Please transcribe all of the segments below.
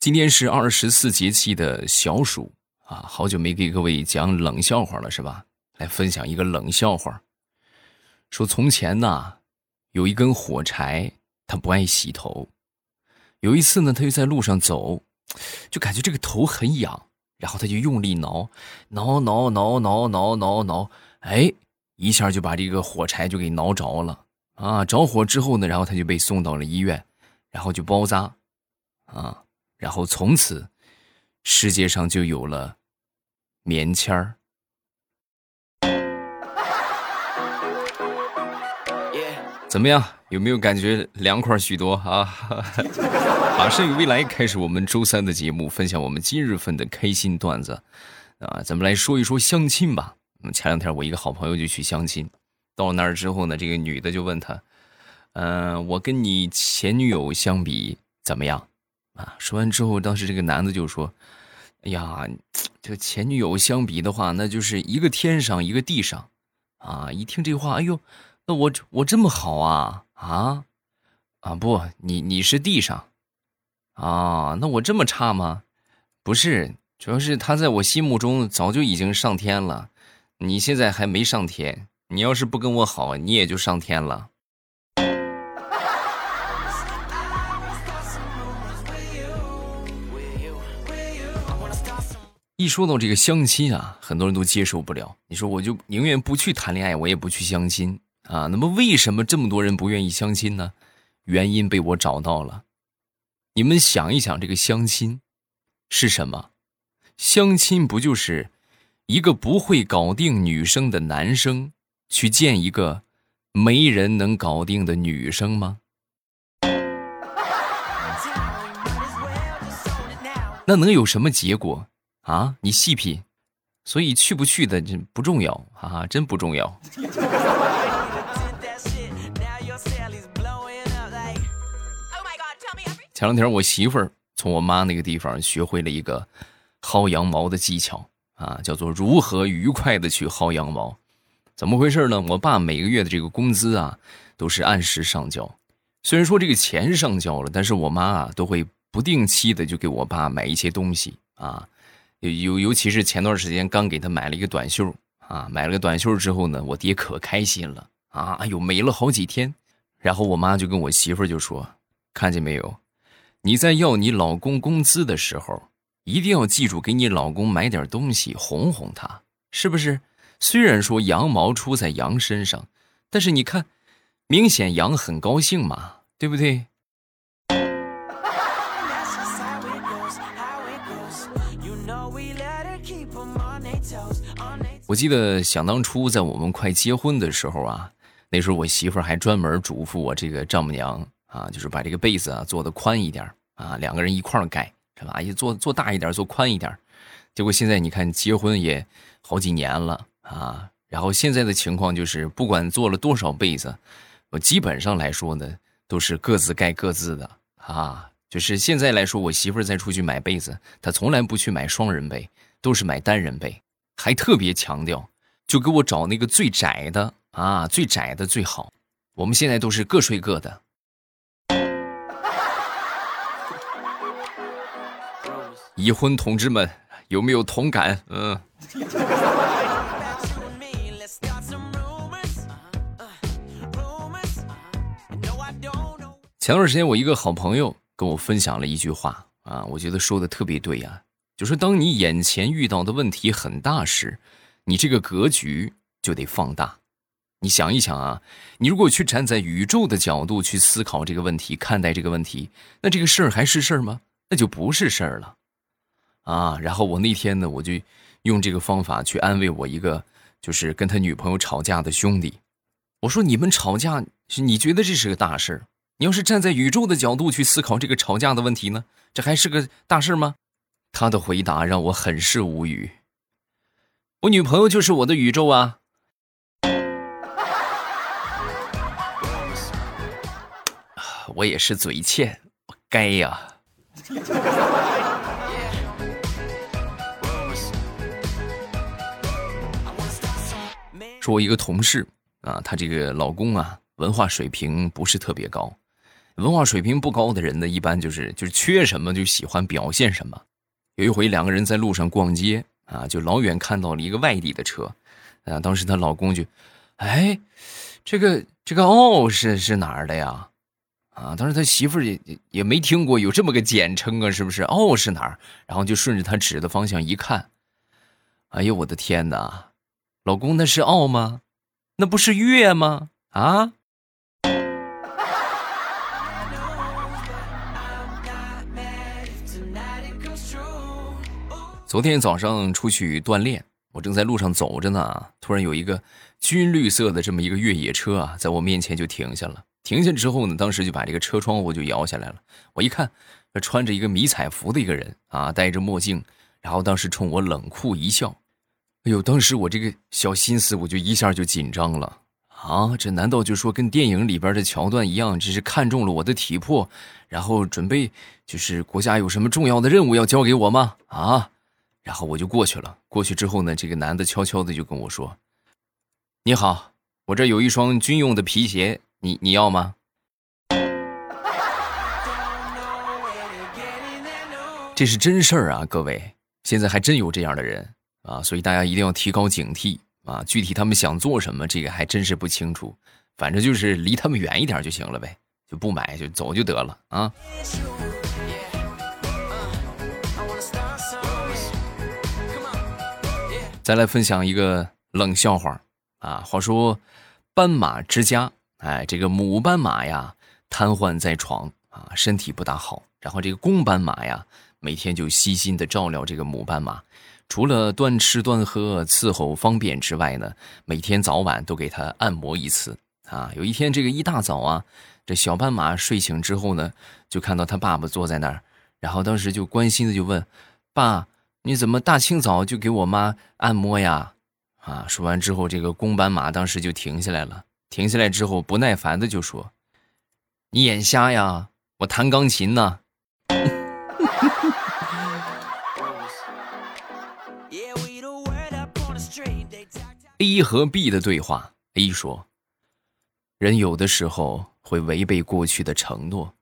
今天是二十四节气的小暑啊，好久没给各位讲冷笑话了，是吧？来分享一个冷笑话。说从前呢，有一根火柴，他不爱洗头。有一次呢，他就在路上走，就感觉这个头很痒，然后他就用力挠，挠挠挠挠挠挠挠，哎，一下就把这个火柴就给挠着了啊！着火之后呢，然后他就被送到了医院，然后就包扎，啊。然后从此，世界上就有了棉签儿。怎么样？有没有感觉凉快许多啊？马上与未来开始我们周三的节目，分享我们今日份的开心段子啊！咱们来说一说相亲吧。前两天我一个好朋友就去相亲，到了那儿之后呢，这个女的就问他：“嗯，我跟你前女友相比怎么样？”说完之后，当时这个男的就说：“哎呀，这前女友相比的话，那就是一个天上一个地上，啊！一听这话，哎呦，那我我这么好啊啊啊！不，你你是地上，啊，那我这么差吗？不是，主要是他在我心目中早就已经上天了，你现在还没上天，你要是不跟我好，你也就上天了。”一说到这个相亲啊，很多人都接受不了。你说我就宁愿不去谈恋爱，我也不去相亲啊。那么为什么这么多人不愿意相亲呢？原因被我找到了。你们想一想，这个相亲是什么？相亲不就是一个不会搞定女生的男生去见一个没人能搞定的女生吗？那能有什么结果？啊，你细品，所以去不去的这不重要，哈哈，真不重要。前两天我媳妇儿从我妈那个地方学会了一个薅羊毛的技巧啊，叫做如何愉快的去薅羊毛。怎么回事呢？我爸每个月的这个工资啊，都是按时上交，虽然说这个钱上交了，但是我妈啊都会不定期的就给我爸买一些东西啊。尤尤其是前段时间刚给他买了一个短袖啊，买了个短袖之后呢，我爹可开心了啊，哎呦美了好几天，然后我妈就跟我媳妇就说：“看见没有，你在要你老公工资的时候，一定要记住给你老公买点东西哄哄他，是不是？虽然说羊毛出在羊身上，但是你看，明显羊很高兴嘛，对不对？”我记得想当初在我们快结婚的时候啊，那时候我媳妇儿还专门嘱咐我这个丈母娘啊，就是把这个被子啊做的宽一点啊，两个人一块儿盖，是吧？也做做大一点，做宽一点。结果现在你看结婚也好几年了啊，然后现在的情况就是，不管做了多少被子，我基本上来说呢，都是各自盖各自的啊。就是现在来说，我媳妇儿再出去买被子，她从来不去买双人被，都是买单人被。还特别强调，就给我找那个最窄的啊，最窄的最好。我们现在都是各睡各的。已婚同志们有没有同感？嗯。前段时间我一个好朋友跟我分享了一句话啊，我觉得说的特别对呀。就是当你眼前遇到的问题很大时，你这个格局就得放大。你想一想啊，你如果去站在宇宙的角度去思考这个问题，看待这个问题，那这个事儿还是事儿吗？那就不是事儿了，啊！然后我那天呢，我就用这个方法去安慰我一个就是跟他女朋友吵架的兄弟。我说：“你们吵架，你觉得这是个大事儿？你要是站在宇宙的角度去思考这个吵架的问题呢，这还是个大事儿吗？”他的回答让我很是无语。我女朋友就是我的宇宙啊！我也是嘴欠，我该呀。说，我一个同事啊，她这个老公啊，文化水平不是特别高，文化水平不高的人呢，一般就是就是缺什么就喜欢表现什么。有一回两个人在路上逛街啊，就老远看到了一个外地的车，啊，当时她老公就，哎，这个这个奥是是哪儿的呀？啊，当时他媳妇儿也也没听过有这么个简称啊，是不是？奥是哪儿？然后就顺着他指的方向一看，哎呦我的天哪，老公那是奥吗？那不是月吗？啊？昨天早上出去锻炼，我正在路上走着呢，突然有一个军绿色的这么一个越野车啊，在我面前就停下了。停下之后呢，当时就把这个车窗户就摇下来了。我一看，穿着一个迷彩服的一个人啊，戴着墨镜，然后当时冲我冷酷一笑。哎呦，当时我这个小心思我就一下就紧张了啊！这难道就说跟电影里边的桥段一样，只是看中了我的体魄，然后准备就是国家有什么重要的任务要交给我吗？啊！然后我就过去了。过去之后呢，这个男的悄悄的就跟我说：“你好，我这有一双军用的皮鞋，你你要吗？”这是真事儿啊，各位，现在还真有这样的人啊，所以大家一定要提高警惕啊。具体他们想做什么，这个还真是不清楚。反正就是离他们远一点就行了呗，就不买就走就得了啊。再来分享一个冷笑话啊！话说，斑马之家，哎，这个母斑马呀瘫痪在床啊，身体不大好。然后这个公斑马呀，每天就悉心的照料这个母斑马，除了端吃端喝、伺候方便之外呢，每天早晚都给它按摩一次啊。有一天这个一大早啊，这小斑马睡醒之后呢，就看到他爸爸坐在那儿，然后当时就关心的就问：“爸。”你怎么大清早就给我妈按摩呀？啊！说完之后，这个公斑马当时就停下来了。停下来之后，不耐烦的就说：“你眼瞎呀？我弹钢琴呢。”A 和 B 的对话：A 说：“人有的时候会违背过去的承诺，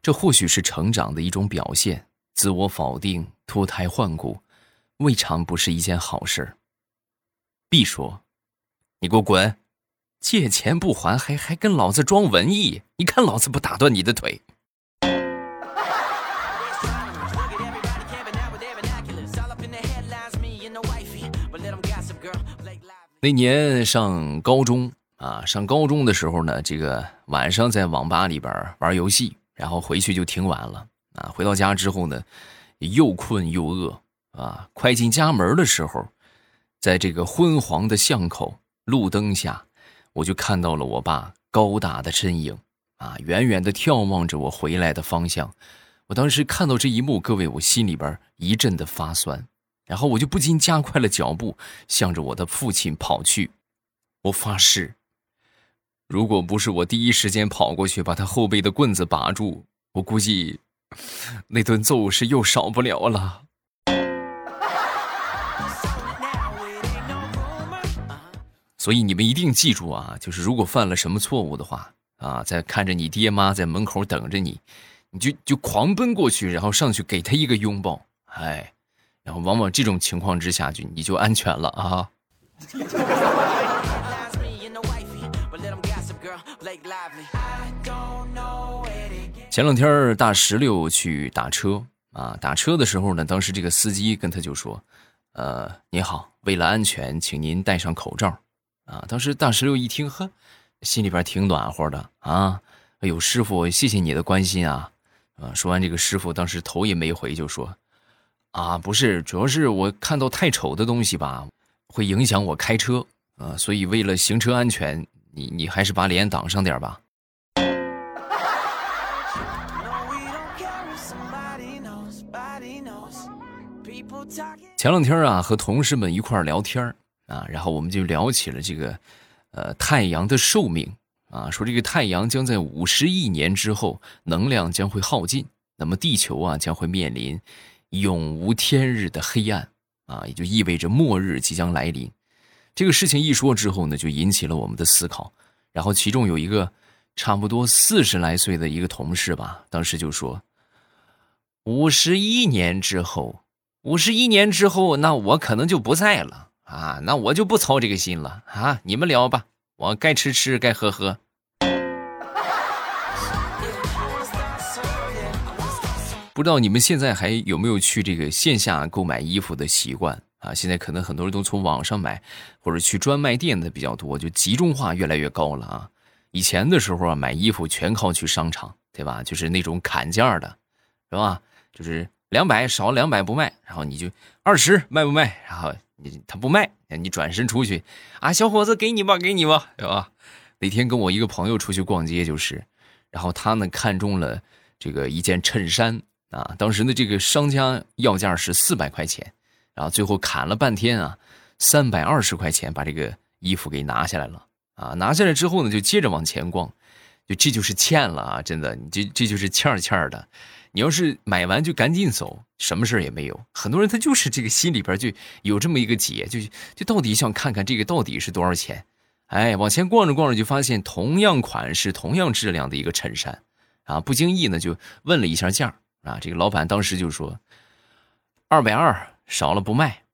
这或许是成长的一种表现。”自我否定、脱胎换骨，未尝不是一件好事。B 说：“你给我滚！借钱不还，还还跟老子装文艺？你看老子不打断你的腿！”那年上高中啊，上高中的时候呢，这个晚上在网吧里边玩游戏，然后回去就挺晚了。啊，回到家之后呢，又困又饿啊！快进家门的时候，在这个昏黄的巷口路灯下，我就看到了我爸高大的身影啊，远远的眺望着我回来的方向。我当时看到这一幕，各位，我心里边一阵的发酸，然后我就不禁加快了脚步，向着我的父亲跑去。我发誓，如果不是我第一时间跑过去把他后背的棍子拔住，我估计。那顿揍是又少不了了，所以你们一定记住啊！就是如果犯了什么错误的话啊，在看着你爹妈在门口等着你，你就就狂奔过去，然后上去给他一个拥抱，哎，然后往往这种情况之下就你就安全了啊。前两天大石榴去打车啊，打车的时候呢，当时这个司机跟他就说：“呃，你好，为了安全，请您戴上口罩。”啊，当时大石榴一听，呵，心里边挺暖和的啊。哎呦，师傅，谢谢你的关心啊。啊，说完这个师傅当时头也没回就说：“啊，不是，主要是我看到太丑的东西吧，会影响我开车啊，所以为了行车安全，你你还是把脸挡上点吧。”前两天啊，和同事们一块聊天啊，然后我们就聊起了这个，呃，太阳的寿命啊，说这个太阳将在五十亿年之后能量将会耗尽，那么地球啊将会面临永无天日的黑暗啊，也就意味着末日即将来临。这个事情一说之后呢，就引起了我们的思考。然后其中有一个差不多四十来岁的一个同事吧，当时就说：“五十一年之后，五十一年之后，那我可能就不在了啊，那我就不操这个心了啊，你们聊吧，我该吃吃，该喝喝。”不知道你们现在还有没有去这个线下购买衣服的习惯啊？现在可能很多人都从网上买，或者去专卖店的比较多，就集中化越来越高了啊。以前的时候啊，买衣服全靠去商场，对吧？就是那种砍价的，是吧？就是两百少两百不卖，然后你就二十卖不卖？然后你他不卖，你转身出去啊，小伙子给你吧，给你吧，对吧？那天跟我一个朋友出去逛街，就是，然后他呢看中了这个一件衬衫。啊，当时呢，这个商家要价是四百块钱，然后最后砍了半天啊，三百二十块钱把这个衣服给拿下来了。啊，拿下来之后呢，就接着往前逛，就这就是欠了啊！真的，你这这就是欠欠的。你要是买完就赶紧走，什么事儿也没有。很多人他就是这个心里边就有这么一个结，就就到底想看看这个到底是多少钱。哎，往前逛着逛着就发现同样款式、同样质量的一个衬衫，啊，不经意呢就问了一下价。啊，这个老板当时就说：“二百二少了不卖，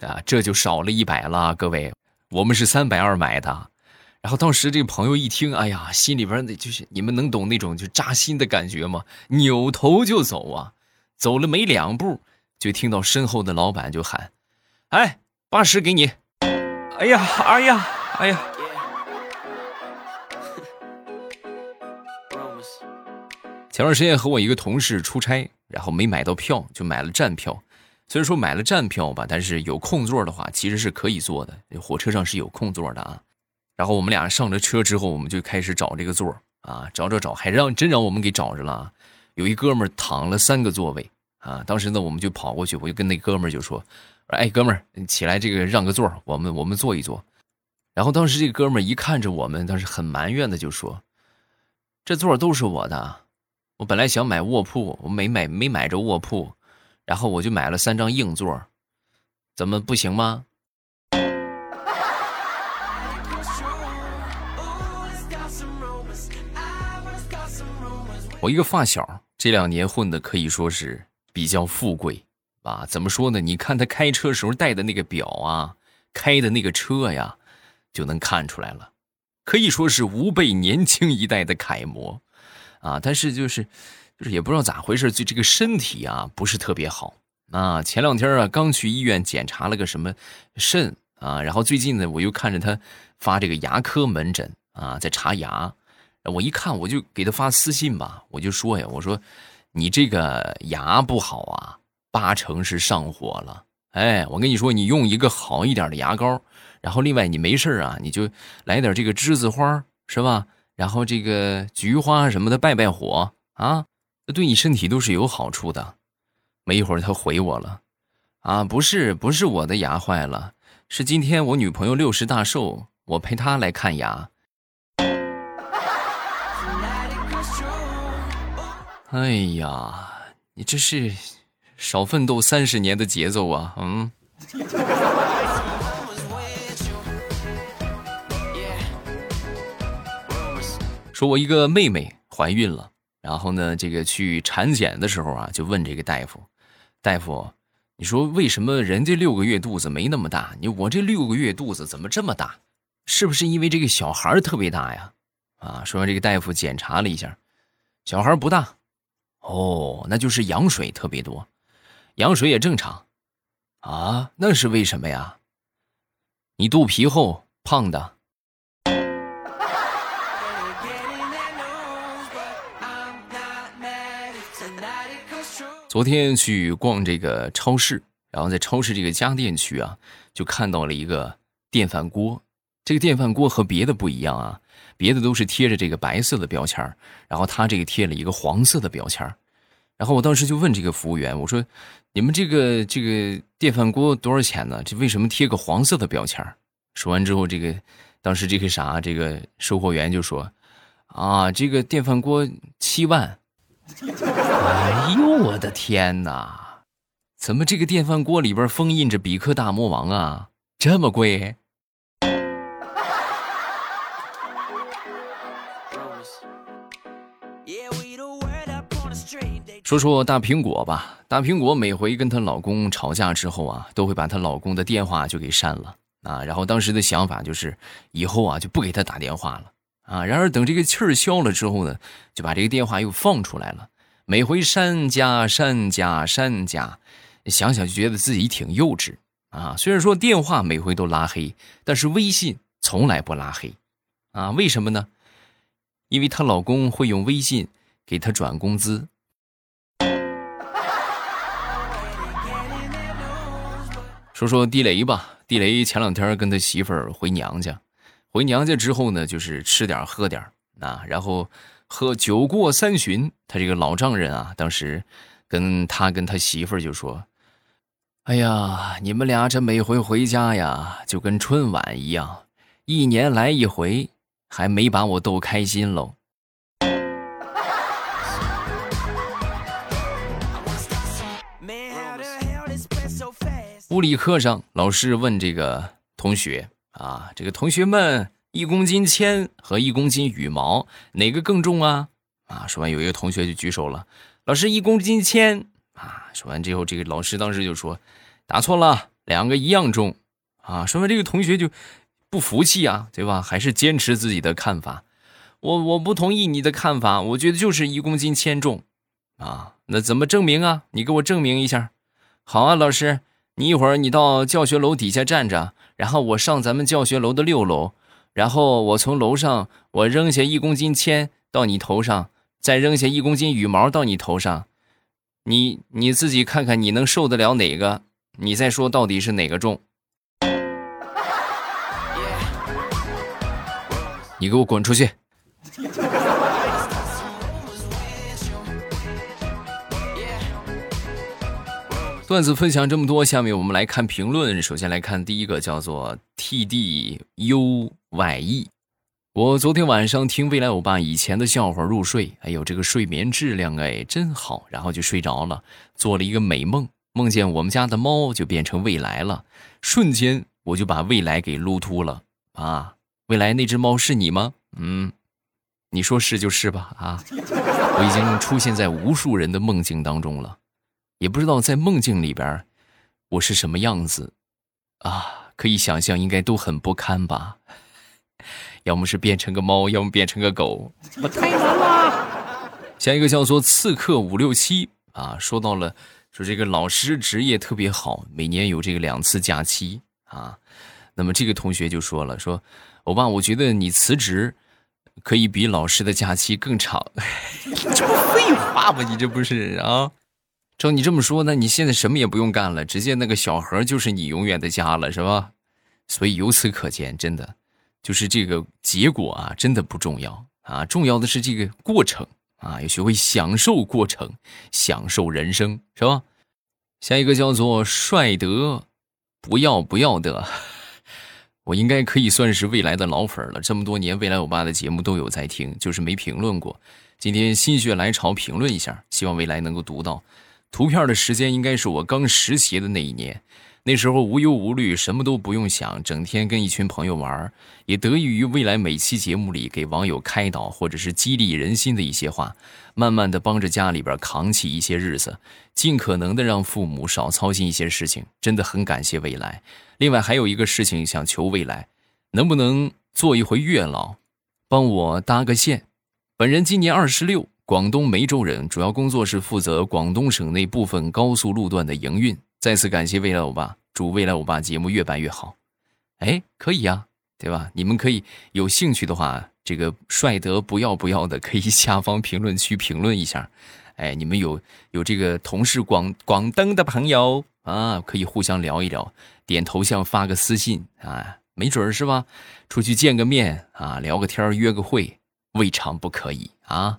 啊，这就少了一百了。各位，我们是三百二买的。”然后当时这个朋友一听，哎呀，心里边的就是你们能懂那种就扎心的感觉吗？扭头就走啊，走了没两步，就听到身后的老板就喊：“哎，八十给你！”哎呀，哎呀，哎呀。前段时间和我一个同事出差，然后没买到票，就买了站票。虽然说买了站票吧，但是有空座的话，其实是可以坐的。火车上是有空座的啊。然后我们俩上了车之后，我们就开始找这个座啊，找找找，还让真让我们给找着了啊。有一哥们躺了三个座位啊。当时呢，我们就跑过去，我就跟那哥们就说：“哎，哥们儿，你起来，这个让个座，我们我们坐一坐。”然后当时这个哥们儿一看着我们，当时很埋怨的就说：“这座都是我的。”我本来想买卧铺，我没买，没买着卧铺，然后我就买了三张硬座，怎么不行吗？我一个发小，这两年混的可以说是比较富贵啊。怎么说呢？你看他开车时候戴的那个表啊，开的那个车呀，就能看出来了，可以说是吾辈年轻一代的楷模。啊，但是就是，就是也不知道咋回事，就这个身体啊不是特别好啊。前两天啊刚去医院检查了个什么肾啊，然后最近呢我又看着他发这个牙科门诊啊，在查牙，我一看我就给他发私信吧，我就说呀，我说你这个牙不好啊，八成是上火了。哎，我跟你说，你用一个好一点的牙膏，然后另外你没事啊，你就来点这个栀子花，是吧？然后这个菊花什么的败败火啊，对你身体都是有好处的。没一会儿他回我了，啊，不是不是我的牙坏了，是今天我女朋友六十大寿，我陪她来看牙。哎呀，你这是少奋斗三十年的节奏啊，嗯。说我一个妹妹怀孕了，然后呢，这个去产检的时候啊，就问这个大夫：“大夫，你说为什么人家六个月肚子没那么大，你我这六个月肚子怎么这么大？是不是因为这个小孩特别大呀？”啊，说这个大夫检查了一下，小孩不大，哦，那就是羊水特别多，羊水也正常，啊，那是为什么呀？你肚皮厚，胖的。昨天去逛这个超市，然后在超市这个家电区啊，就看到了一个电饭锅。这个电饭锅和别的不一样啊，别的都是贴着这个白色的标签然后它这个贴了一个黄色的标签然后我当时就问这个服务员，我说：“你们这个这个电饭锅多少钱呢？这为什么贴个黄色的标签说完之后，这个当时这个啥，这个售货员就说：“啊，这个电饭锅七万。”哎呦我的天哪！怎么这个电饭锅里边封印着比克大魔王啊？这么贵？说说大苹果吧，大苹果每回跟她老公吵架之后啊，都会把她老公的电话就给删了啊。然后当时的想法就是，以后啊就不给他打电话了啊。然而等这个气儿消了之后呢，就把这个电话又放出来了。每回删加删加删加，想想就觉得自己挺幼稚啊。虽然说电话每回都拉黑，但是微信从来不拉黑啊。为什么呢？因为她老公会用微信给她转工资。说说地雷吧，地雷前两天跟他媳妇儿回娘家，回娘家之后呢，就是吃点喝点啊，然后喝酒过三巡，他这个老丈人啊，当时跟他跟他媳妇儿就说：“哎呀，你们俩这每回回家呀，就跟春晚一样，一年来一回，还没把我逗开心喽。”物理课上，老师问这个同学啊，这个同学们，一公斤铅和一公斤羽毛哪个更重啊？啊，说完有一个同学就举手了，老师一公斤铅啊。说完之后，这个老师当时就说，答错了，两个一样重啊。说完这个同学就不服气啊，对吧？还是坚持自己的看法，我我不同意你的看法，我觉得就是一公斤铅重啊。那怎么证明啊？你给我证明一下。好啊，老师。你一会儿你到教学楼底下站着，然后我上咱们教学楼的六楼，然后我从楼上我扔下一公斤铅到你头上，再扔下一公斤羽毛到你头上，你你自己看看你能受得了哪个？你再说到底是哪个重？你给我滚出去！段子分享这么多，下面我们来看评论。首先来看第一个，叫做 T D U Y E。我昨天晚上听未来欧巴以前的笑话入睡，哎呦，这个睡眠质量哎真好，然后就睡着了，做了一个美梦，梦见我们家的猫就变成未来了，瞬间我就把未来给撸秃了啊！未来那只猫是你吗？嗯，你说是就是吧啊！我已经出现在无数人的梦境当中了。也不知道在梦境里边，我是什么样子，啊，可以想象应该都很不堪吧。要么是变成个猫，要么变成个狗，我太难了。下一个叫做刺客五六七啊，说到了说这个老师职业特别好，每年有这个两次假期啊。那么这个同学就说了，说欧巴，我觉得你辞职可以比老师的假期更长。这不废话吗？你这不是啊？照你这么说，那你现在什么也不用干了，直接那个小盒就是你永远的家了，是吧？所以由此可见，真的就是这个结果啊，真的不重要啊，重要的是这个过程啊，要学会享受过程，享受人生，是吧？下一个叫做帅德，不要不要的，我应该可以算是未来的老粉了，这么多年未来欧巴的节目都有在听，就是没评论过，今天心血来潮评论一下，希望未来能够读到。图片的时间应该是我刚实习的那一年，那时候无忧无虑，什么都不用想，整天跟一群朋友玩，也得益于未来每期节目里给网友开导或者是激励人心的一些话，慢慢的帮着家里边扛起一些日子，尽可能的让父母少操心一些事情，真的很感谢未来。另外还有一个事情想求未来，能不能做一回月老，帮我搭个线？本人今年二十六。广东梅州人，主要工作是负责广东省内部分高速路段的营运。再次感谢未来欧巴，祝未来欧巴节目越办越好。哎，可以呀，对吧？你们可以有兴趣的话，这个帅得不要不要的，可以下方评论区评论一下。哎，你们有有这个同是广广东的朋友啊，可以互相聊一聊，点头像发个私信啊，没准是吧？出去见个面啊，聊个天约个会，未尝不可以啊。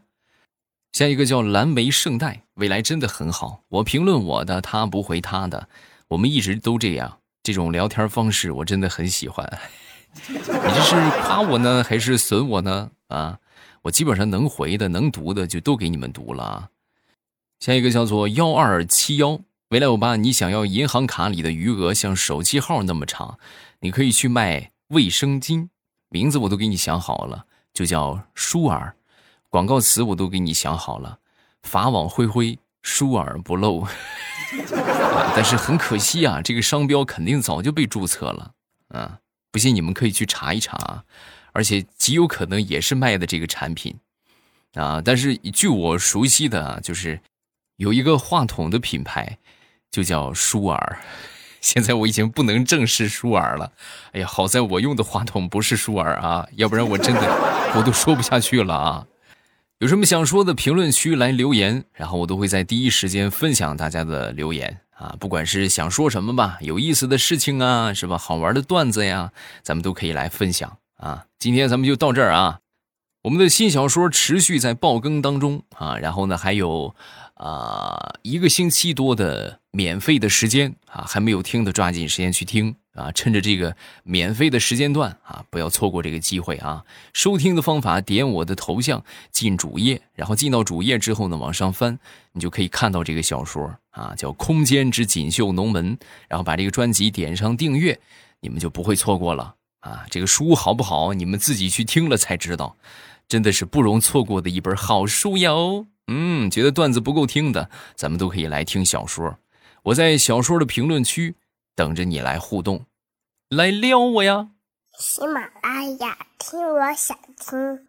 下一个叫蓝莓圣代，未来真的很好。我评论我的，他不回他的，我们一直都这样。这种聊天方式我真的很喜欢。你这是夸我呢，还是损我呢？啊，我基本上能回的、能读的就都给你们读了。下一个叫做幺二七幺，未来我爸，你想要银行卡里的余额像手机号那么长，你可以去卖卫生巾，名字我都给你想好了，就叫舒尔。广告词我都给你想好了，法网恢恢，疏而不漏。啊但是很可惜啊，这个商标肯定早就被注册了啊！不信你们可以去查一查，而且极有可能也是卖的这个产品啊。但是据我熟悉的，就是有一个话筒的品牌，就叫舒尔。现在我已经不能正视舒尔了。哎呀，好在我用的话筒不是舒尔啊，要不然我真的我都说不下去了啊。有什么想说的，评论区来留言，然后我都会在第一时间分享大家的留言啊。不管是想说什么吧，有意思的事情啊，是吧？好玩的段子呀，咱们都可以来分享啊。今天咱们就到这儿啊。我们的新小说持续在爆更当中啊，然后呢，还有啊一个星期多的免费的时间啊，还没有听的抓紧时间去听。啊，趁着这个免费的时间段啊，不要错过这个机会啊！收听的方法，点我的头像进主页，然后进到主页之后呢，往上翻，你就可以看到这个小说啊，叫《空间之锦绣龙门》，然后把这个专辑点上订阅，你们就不会错过了啊！这个书好不好？你们自己去听了才知道，真的是不容错过的一本好书哟。嗯，觉得段子不够听的，咱们都可以来听小说。我在小说的评论区。等着你来互动，来撩我呀！喜马拉雅听，我想听。